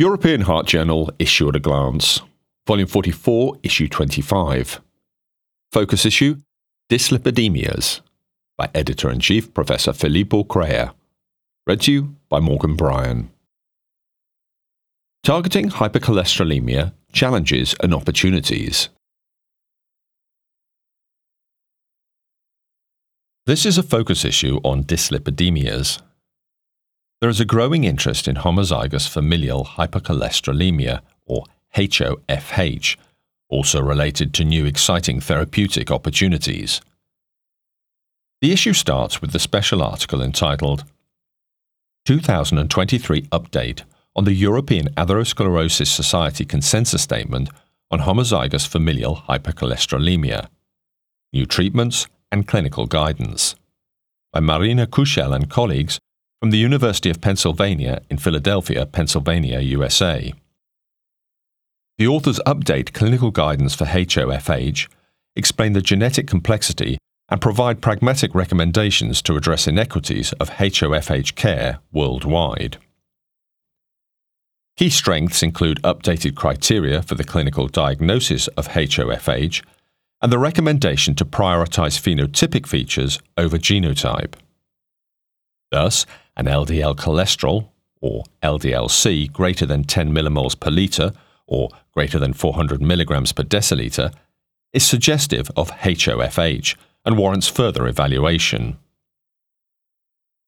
European Heart Journal Issue at a Glance, Volume 44, Issue 25. Focus issue Dyslipidemias by Editor in Chief Professor Filippo Crea. Read to you by Morgan Bryan. Targeting hypercholesterolemia challenges and opportunities. This is a focus issue on dyslipidemias. There is a growing interest in homozygous familial hypercholesterolemia, or HoFH, also related to new exciting therapeutic opportunities. The issue starts with the special article entitled 2023 Update on the European Atherosclerosis Society Consensus Statement on Homozygous Familial Hypercholesterolemia New Treatments and Clinical Guidance by Marina Cuchel and colleagues from the University of Pennsylvania in Philadelphia, Pennsylvania, USA. The authors update clinical guidance for HoFH, explain the genetic complexity, and provide pragmatic recommendations to address inequities of HoFH care worldwide. Key strengths include updated criteria for the clinical diagnosis of HoFH and the recommendation to prioritize phenotypic features over genotype. Thus, an LDL cholesterol, or LDLC, greater than 10 millimoles per litre, or greater than 400 milligrams per deciliter, is suggestive of HoFH and warrants further evaluation.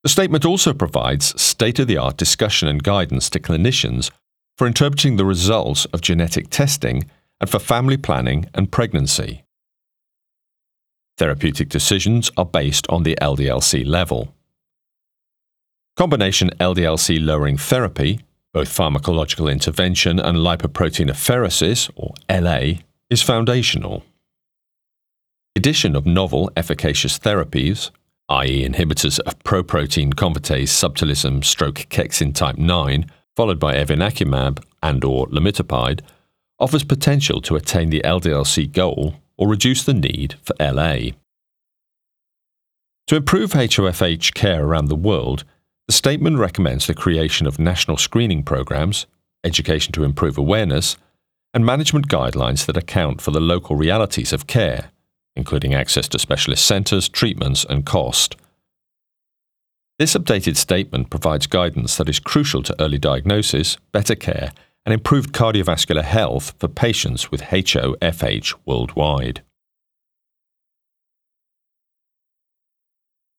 The statement also provides state of the art discussion and guidance to clinicians for interpreting the results of genetic testing and for family planning and pregnancy. Therapeutic decisions are based on the LDLC level. Combination LDLC lowering therapy, both pharmacological intervention and lipoprotein apheresis, or LA, is foundational. Addition of novel efficacious therapies, i.e., inhibitors of proprotein convertase subtilisin stroke kexin type 9, followed by evinacumab and or lomitapide, offers potential to attain the LDLC goal or reduce the need for LA. To improve HoFH care around the world, the statement recommends the creation of national screening programs, education to improve awareness, and management guidelines that account for the local realities of care, including access to specialist centres, treatments, and cost. This updated statement provides guidance that is crucial to early diagnosis, better care, and improved cardiovascular health for patients with HoFH worldwide.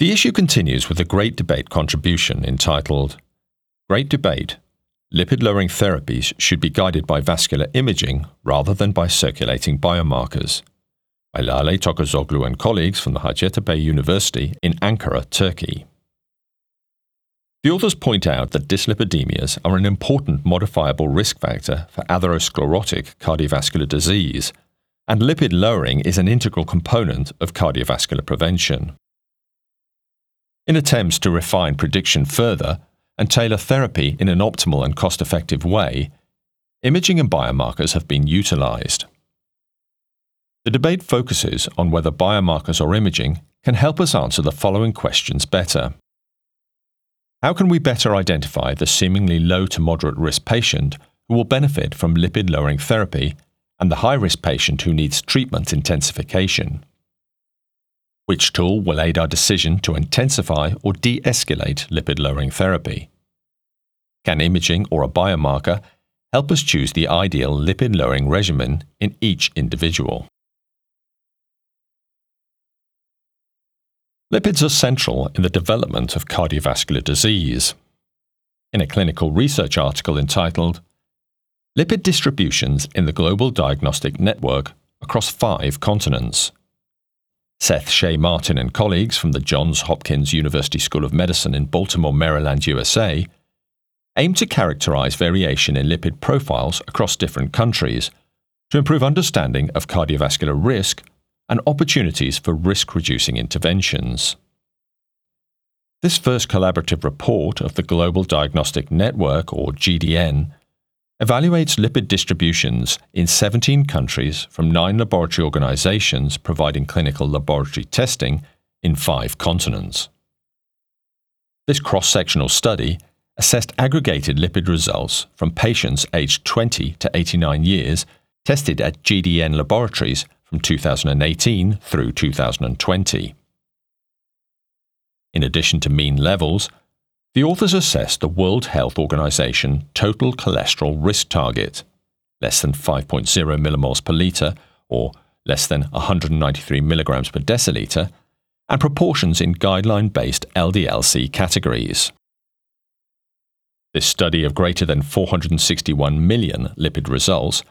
The issue continues with a Great Debate contribution entitled Great Debate Lipid lowering therapies should be guided by vascular imaging rather than by circulating biomarkers by Lale Tokgozoglu and colleagues from the Hacettepe University in Ankara, Turkey. The authors point out that dyslipidemias are an important modifiable risk factor for atherosclerotic cardiovascular disease, and lipid lowering is an integral component of cardiovascular prevention. In attempts to refine prediction further and tailor therapy in an optimal and cost effective way, imaging and biomarkers have been utilized. The debate focuses on whether biomarkers or imaging can help us answer the following questions better. How can we better identify the seemingly low to moderate risk patient who will benefit from lipid lowering therapy and the high risk patient who needs treatment intensification? Which tool will aid our decision to intensify or de escalate lipid lowering therapy? Can imaging or a biomarker help us choose the ideal lipid lowering regimen in each individual? Lipids are central in the development of cardiovascular disease. In a clinical research article entitled Lipid Distributions in the Global Diagnostic Network Across Five Continents, Seth Shea Martin and colleagues from the Johns Hopkins University School of Medicine in Baltimore, Maryland, USA, aim to characterize variation in lipid profiles across different countries to improve understanding of cardiovascular risk and opportunities for risk reducing interventions. This first collaborative report of the Global Diagnostic Network, or GDN, evaluates lipid distributions in 17 countries from nine laboratory organizations providing clinical laboratory testing in five continents. This cross sectional study assessed aggregated lipid results from patients aged 20 to 89 years tested at GDN laboratories from 2018 through 2020. In addition to mean levels, the authors assessed the World Health Organization total cholesterol risk target, less than 5.0 millimoles per litre or less than 193 milligrams per deciliter, and proportions in guideline based LDLC categories. This study of greater than 461 million lipid results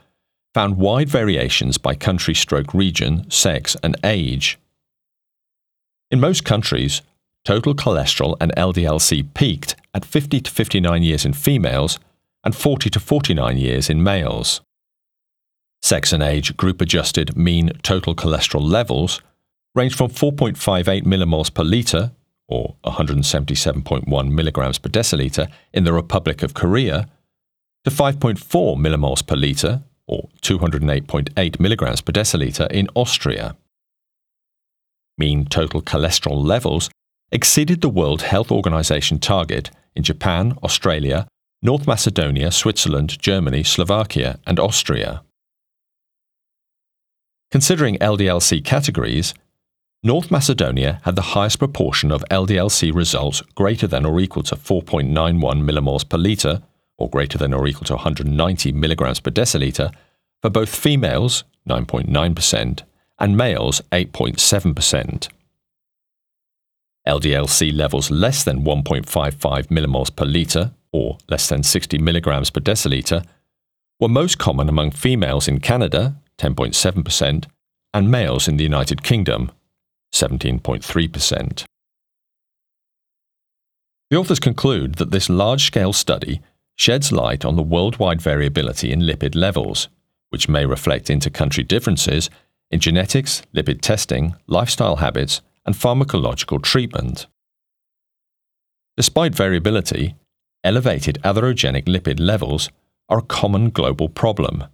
found wide variations by country stroke region, sex, and age. In most countries, total cholesterol and LDLC peaked at 50 to 59 years in females and 40 to 49 years in males. Sex and age group adjusted mean total cholesterol levels range from 4.58 millimoles per litre or 177.1 milligrams per deciliter in the Republic of Korea, to 5.4 millimoles per litre, or 208.8 milligrams per deciliter in Austria. Mean total cholesterol levels exceeded the World Health Organization target in Japan, Australia, North Macedonia, Switzerland, Germany, Slovakia, and Austria. Considering LDLC categories, North Macedonia had the highest proportion of LDLC results greater than or equal to 4.91 millimoles per litre, or greater than or equal to 190 milligrams per deciliter, for both females, 9.9%, and males, 8.7%. LDLC levels less than 1.55 millimoles per litre, or less than 60 milligrams per deciliter, were most common among females in Canada, 10.7%, and males in the United Kingdom, 17.3%. The authors conclude that this large scale study sheds light on the worldwide variability in lipid levels, which may reflect inter-country differences in genetics, lipid testing, lifestyle habits, and pharmacological treatment. Despite variability, elevated atherogenic lipid levels are a common global problem.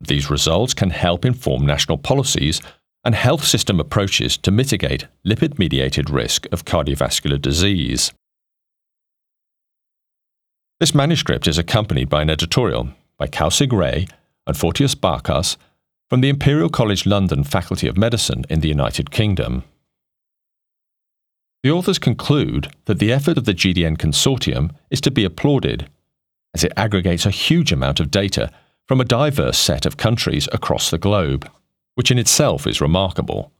These results can help inform national policies and health system approaches to mitigate lipid mediated risk of cardiovascular disease. This manuscript is accompanied by an editorial by Kausik Ray and Fotios Barkas from the Imperial College London Faculty of Medicine in the United Kingdom. The authors conclude that the effort of the GDN consortium is to be applauded, as it aggregates a huge amount of data from a diverse set of countries across the globe which in itself is remarkable.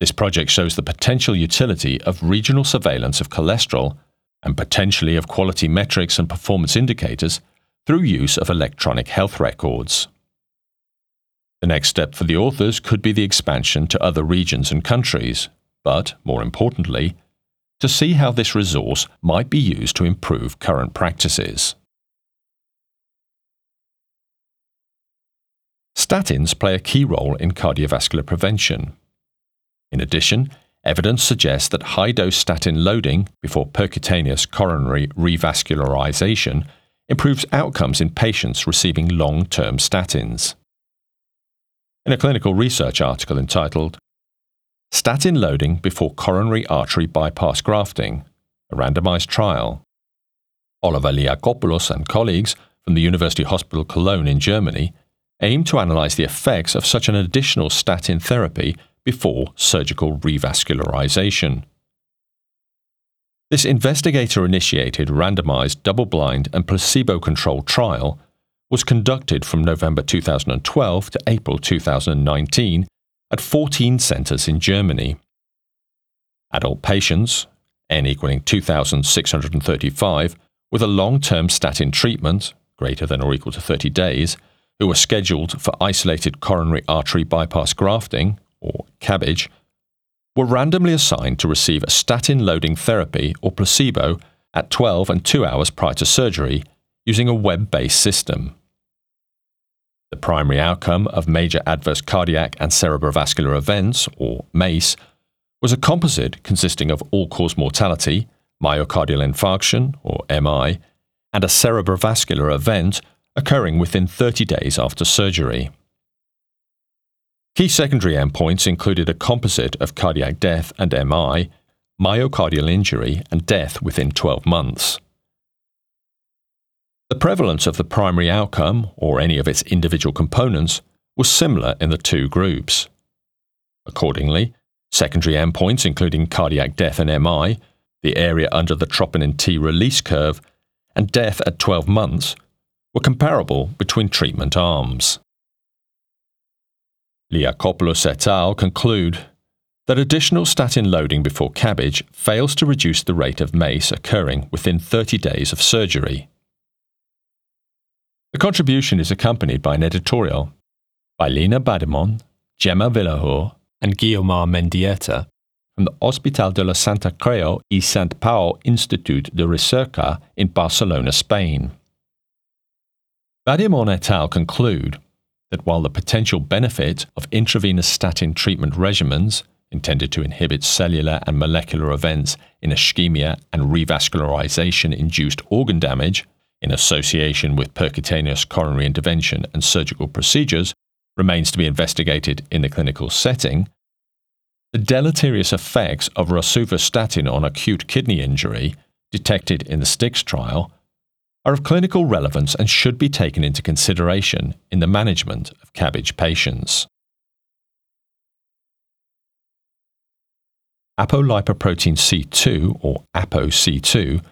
This project shows the potential utility of regional surveillance of cholesterol and potentially of quality metrics and performance indicators through use of electronic health records. The next step for the authors could be the expansion to other regions and countries, but, more importantly, to see how this resource might be used to improve current practices. Statins play a key role in cardiovascular prevention. In addition, evidence suggests that high dose statin loading before percutaneous coronary revascularization improves outcomes in patients receiving long term statins. In a clinical research article entitled Statin Loading Before Coronary Artery Bypass Grafting, a randomized trial, Oliver Liakopoulos and colleagues from the University Hospital Cologne in Germany aim to analyze the effects of such an additional statin therapy before surgical revascularization. This investigator initiated randomized double blind and placebo controlled trial was conducted from November 2012 to April 2019 at 14 centers in Germany. Adult patients, n equaling 2,635, with a long term statin treatment, greater than or equal to 30 days, who were scheduled for isolated coronary artery bypass grafting, or CABG, were randomly assigned to receive a statin loading therapy or placebo at 12 and 2 hours prior to surgery using a web based system. The primary outcome of major adverse cardiac and cerebrovascular events, or MACE, was a composite consisting of all cause mortality, myocardial infarction, or MI, and a cerebrovascular event occurring within 30 days after surgery. Key secondary endpoints included a composite of cardiac death and MI, myocardial injury, and death within 12 months, The prevalence of the primary outcome, or any of its individual components, was similar in the two groups. Accordingly, secondary endpoints, including cardiac death and MI, the area under the troponin T release curve, and death at 12 months, were comparable between treatment arms. Liakopoulos et al. conclude that additional statin loading before CABG fails to reduce the rate of MACE occurring within 30 days of surgery. The contribution is accompanied by an editorial by Lina Badimon, Gemma Vilahur, and Guiomar Mendieta from the Hospital de la Santa Creu y Sant Pau Institute de Recerca in Barcelona, Spain. Badimon et al. conclude that while the potential benefit of intravenous statin treatment regimens intended to inhibit cellular and molecular events in ischemia and revascularization induced organ damage in association with percutaneous coronary intervention and surgical procedures remains to be investigated in the clinical setting, the deleterious effects of rosuvastatin on acute kidney injury, detected in the STICS trial, are of clinical relevance and should be taken into consideration in the management of CABG patients. Apolipoprotein C2, or ApoC2,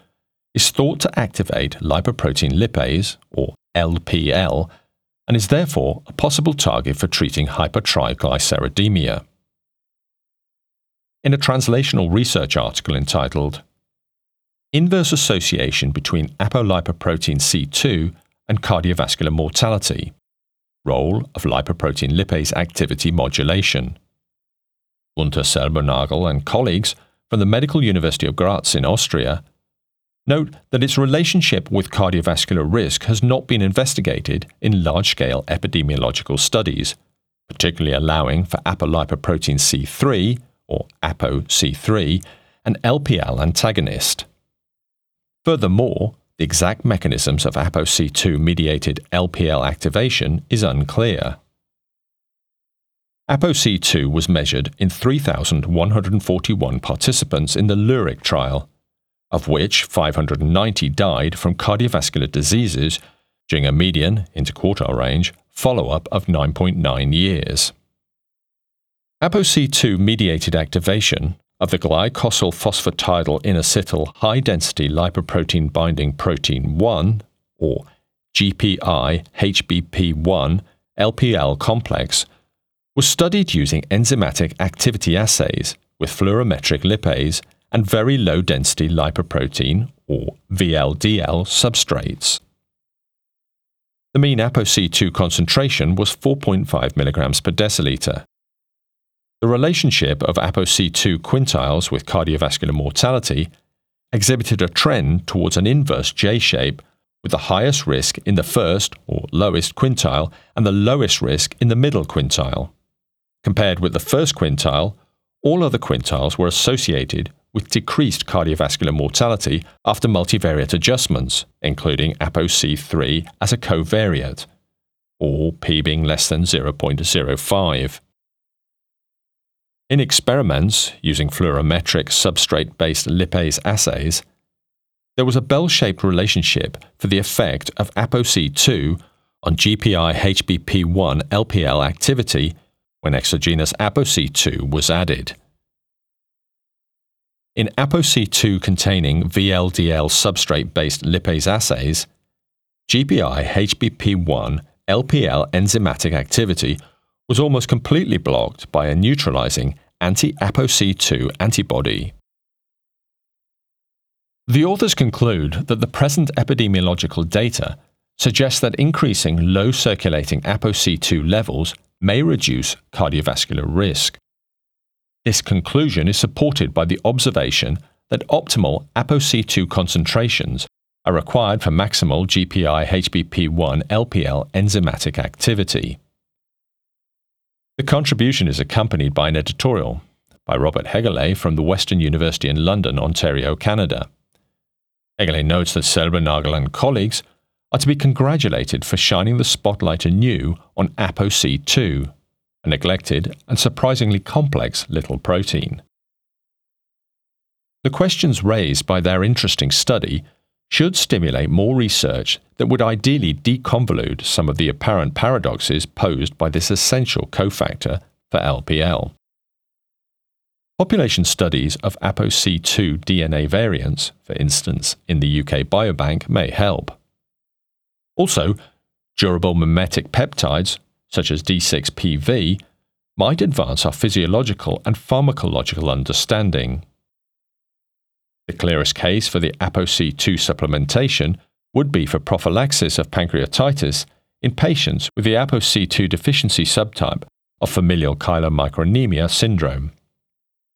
is thought to activate lipoprotein lipase, or LPL, and is therefore a possible target for treating hypertriglyceridemia. In a translational research article entitled Inverse Association between Apolipoprotein C2 and Cardiovascular Mortality Role of Lipoprotein Lipase Activity Modulation Gunter Silbernagel and colleagues from the Medical University of Graz in Austria note that its relationship with cardiovascular risk has not been investigated in large scale epidemiological studies, particularly allowing for apolipoprotein C3 or ApoC3, an LPL antagonist. Furthermore, the exact mechanisms of ApoC2 mediated LPL activation is unclear. ApoC2 was measured in 3,141 participants in the LURIC trial, of which 590 died from cardiovascular diseases during a median interquartile range follow up of 9.9 years. ApoC2 mediated activation of the glycosyl phosphatidyl inositol high density lipoprotein binding protein 1, or GPI HBP1 LPL complex was studied using enzymatic activity assays with fluorometric lipase and very low density lipoprotein or VLDL substrates. The mean ApoC2 concentration was 4.5 mg per deciliter. The relationship of ApoC2 quintiles with cardiovascular mortality exhibited a trend towards an inverse J shape with the highest risk in the first or lowest quintile and the lowest risk in the middle quintile. Compared with the first quintile, all other quintiles were associated with decreased cardiovascular mortality after multivariate adjustments, including ApoC3 as a covariate, or p being less than 0.05. In experiments using fluorometric substrate based lipase assays, there was a bell shaped relationship for the effect of ApoC2 on GPI HBP1 LPL activity when exogenous ApoC2 was added. In ApoC2 containing VLDL substrate based lipase assays, GPI HBP1 LPL enzymatic activity was almost completely blocked by a neutralizing anti ApoC2 antibody. The authors conclude that the present epidemiological data suggests that increasing low circulating ApoC2 levels may reduce cardiovascular risk. This conclusion is supported by the observation that optimal ApoC2 concentrations are required for maximal GPI HBP1 LPL enzymatic activity. The contribution is accompanied by an editorial by Robert Hegele from the Western University in London, Ontario, Canada. Hegele notes that Silbernagel and colleagues are to be congratulated for shining the spotlight anew on ApoC2, a neglected and surprisingly complex little protein. The questions raised by their interesting study should stimulate more research that would ideally deconvolute some of the apparent paradoxes posed by this essential cofactor for LPL. Population studies of ApoC2 DNA variants, for instance, in the UK Biobank, may help. Also, durable mimetic peptides, such as D6PV, might advance our physiological and pharmacological understanding. The clearest case for the ApoC2 supplementation would be for prophylaxis of pancreatitis in patients with the ApoC2 deficiency subtype of familial chylomicronemia syndrome.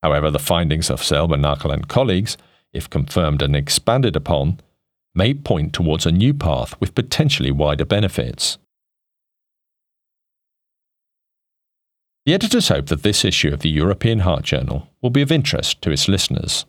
However, the findings of Silbernagel and colleagues, if confirmed and expanded upon, may point towards a new path with potentially wider benefits. The editors hope that this issue of the European Heart Journal will be of interest to its listeners.